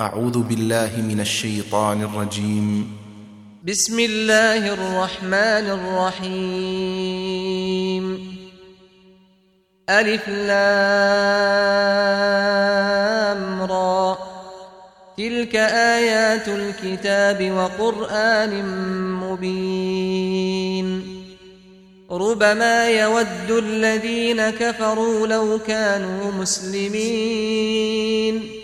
أعوذ بالله من الشيطان الرجيم. بسم الله الرحمن الرحيم. ألف لام را. تلك آيات الكتاب وقرآن مبين. ربما يود الذين كفروا لو كانوا مسلمين.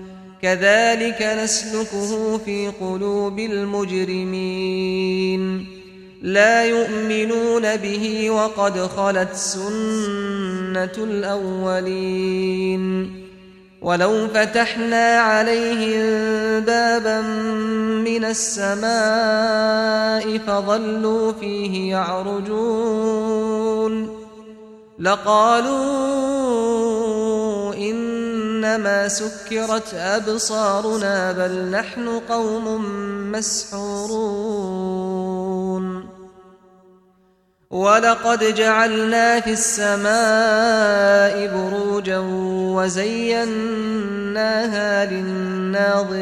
كذلك نسلكه في قلوب المجرمين. لا يؤمنون به وقد خلت سنة الأولين. ولو فتحنا عليهم بابا من السماء فظلوا فيه يعرجون. لقالوا إنما سكرت أبصارنا بل نحن قوم مسحورون. ولقد جعلنا في السماء بروجا وزيناها للناظرين.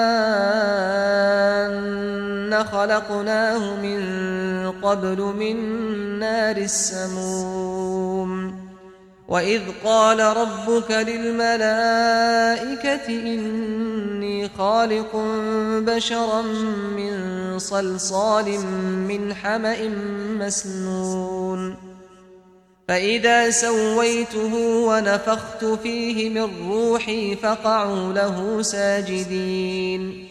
خلقناه من قبل من نار السموم. وإذ قال ربك للملائكة إني خالق بشرا من صلصال من حمأ مسنون. فإذا سويته ونفخت فيه من روحي فقعوا له ساجدين.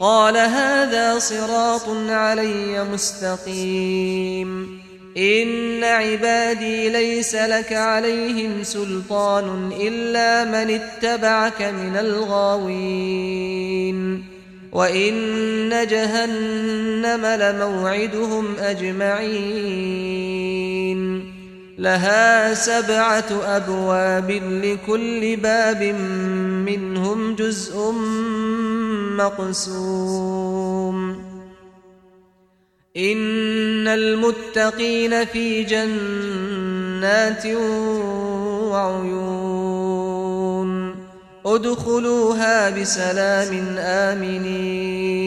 قال هذا صراط علي مستقيم. إن عبادي ليس لك عليهم سلطان إلا من اتبعك من الغاوين. وإن جهنم لموعدهم أجمعين. لها سبعة أبواب لكل باب منهم جزء مقسوم. إن المتقين في جنات وعيون. ادخلوها بسلام آمنين.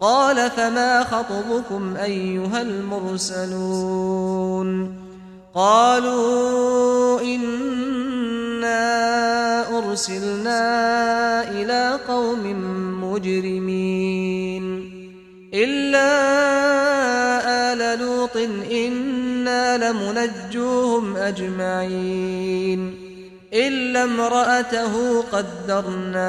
قال فما خطبكم أيها المرسلون قالوا إنا أرسلنا إلى قوم مجرمين إلا آل لوط إنا لمنجوهم أجمعين إلا امرأته قدرنا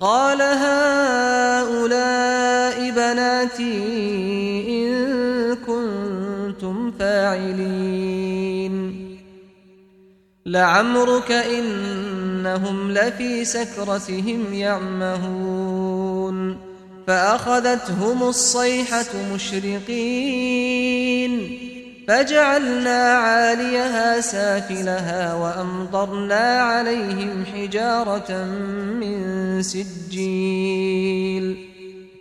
قال هؤلاء بناتي إن كنتم فاعلين. لعمرك إنهم لفي سكرتهم يعمهون. فأخذتهم الصيحة مشرقين. فجعلنا عاليها سافلها وأمطرنا عليهم حجارة من سجيل.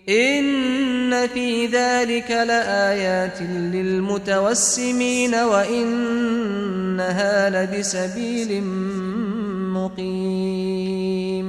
إن في ذلك لآيات للمتوسمين وإنها لبسبيل مقيم.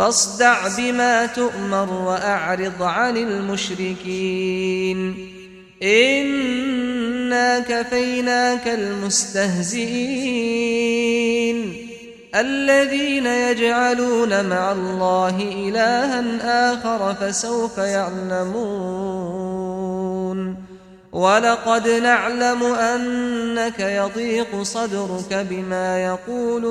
فاصدع بما تؤمر وأعرض عن المشركين. إنا كفيناك المستهزئين. الذين يجعلون مع الله إلها آخر فسوف يعلمون. ولقد نعلم أنك يضيق صدرك بما يقولون.